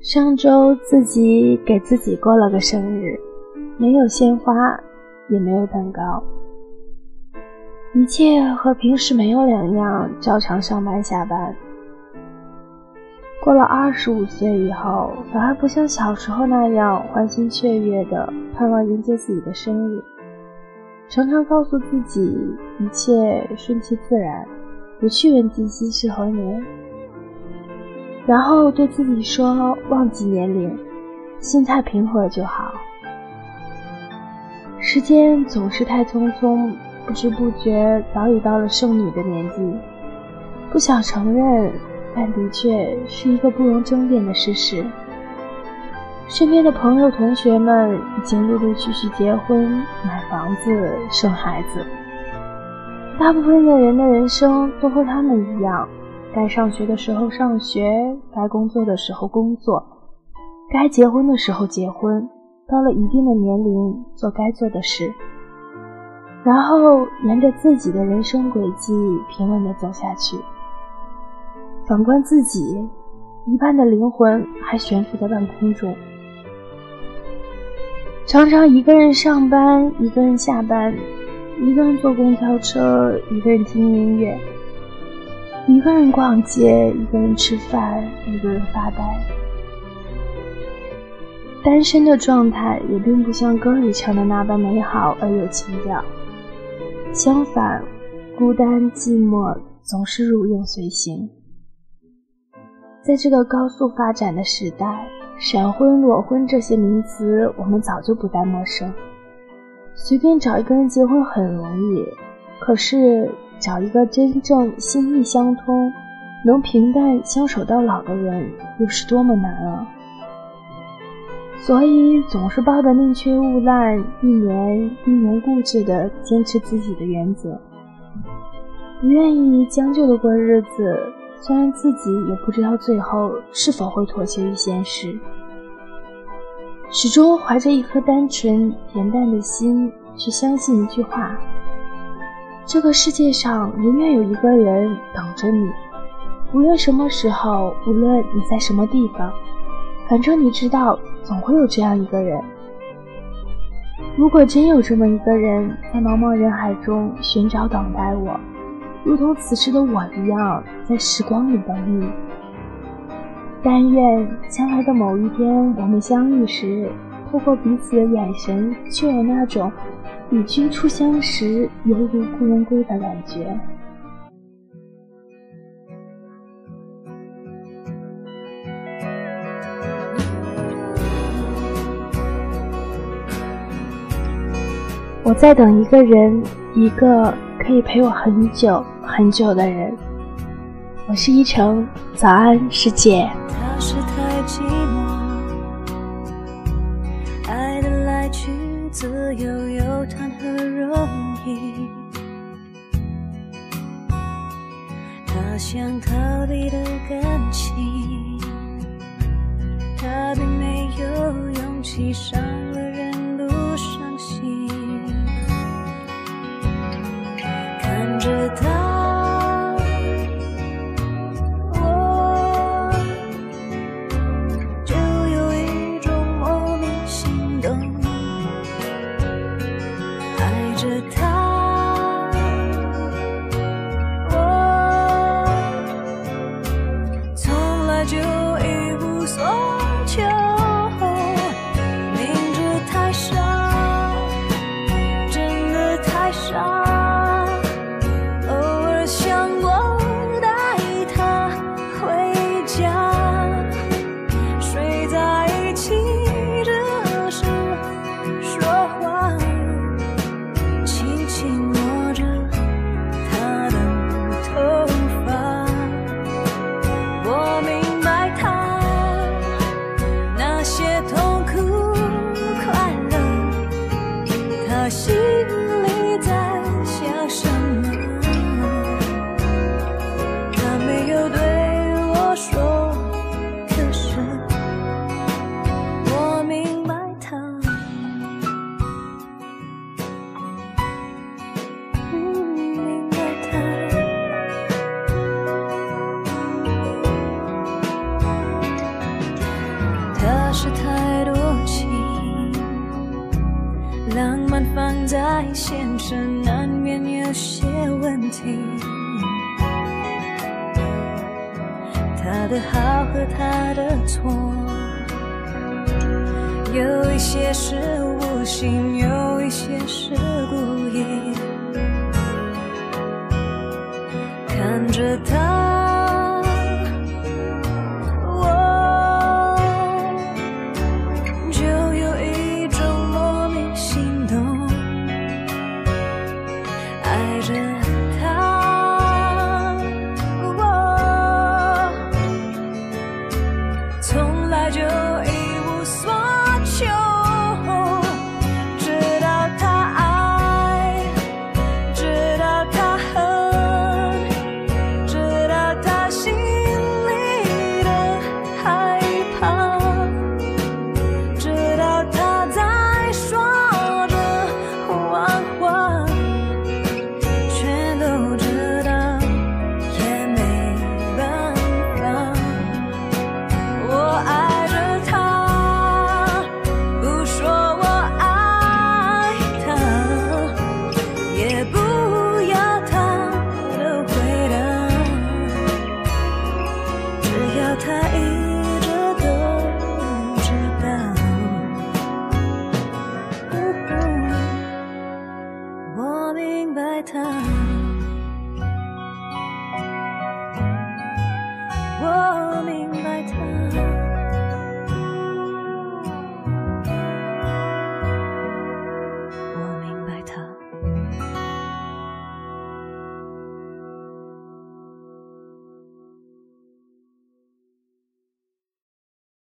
上周自己给自己过了个生日，没有鲜花，也没有蛋糕，一切和平时没有两样，照常上班下班。过了二十五岁以后，反而不像小时候那样欢欣雀跃的盼望迎接自己的生日，常常告诉自己一切顺其自然，不去问今夕是何年，然后对自己说忘记年龄，心态平和就好。时间总是太匆匆，不知不觉早已到了剩女的年纪，不想承认。但的确是一个不容争辩的事实。身边的朋友、同学们已经陆陆续续结婚、买房子、生孩子。大部分的人的人生都和他们一样：该上学的时候上学，该工作的时候工作，该结婚的时候结婚。到了一定的年龄，做该做的事，然后沿着自己的人生轨迹平稳的走下去。反观自己，一半的灵魂还悬浮在半空中，常常一个人上班，一个人下班，一个人坐公交车，一个人听音乐，一个人逛街，一个人吃饭，一个人发呆。单身的状态也并不像歌里唱的那般美好而有情调，相反，孤单寂寞总是如影随形。在这个高速发展的时代，闪婚、裸婚这些名词我们早就不再陌生。随便找一个人结婚很容易，可是找一个真正心意相通、能平淡相守到老的人，又是多么难啊！所以总是抱着宁缺毋滥、一年一年固执的坚持自己的原则，不愿意将就的过日子。虽然自己也不知道最后是否会妥协于现实，始终怀着一颗单纯恬淡的心去相信一句话：这个世界上永远有一个人等着你，无论什么时候，无论你在什么地方，反正你知道总会有这样一个人。如果真有这么一个人在茫茫人海中寻找等待我。如同此时的我一样，在时光里等你。但愿将来的某一天，我们相遇时，透过彼此的眼神，就有那种与君初相识，犹如故人归的感觉。我在等一个人，一个可以陪我很久。很久的人，我是依晨，早安，师姐。想逃避的感情，他并没有勇气伤现实难免有些问题。他的好和他的错，有一些是无心，有一些是故意。看着他。他。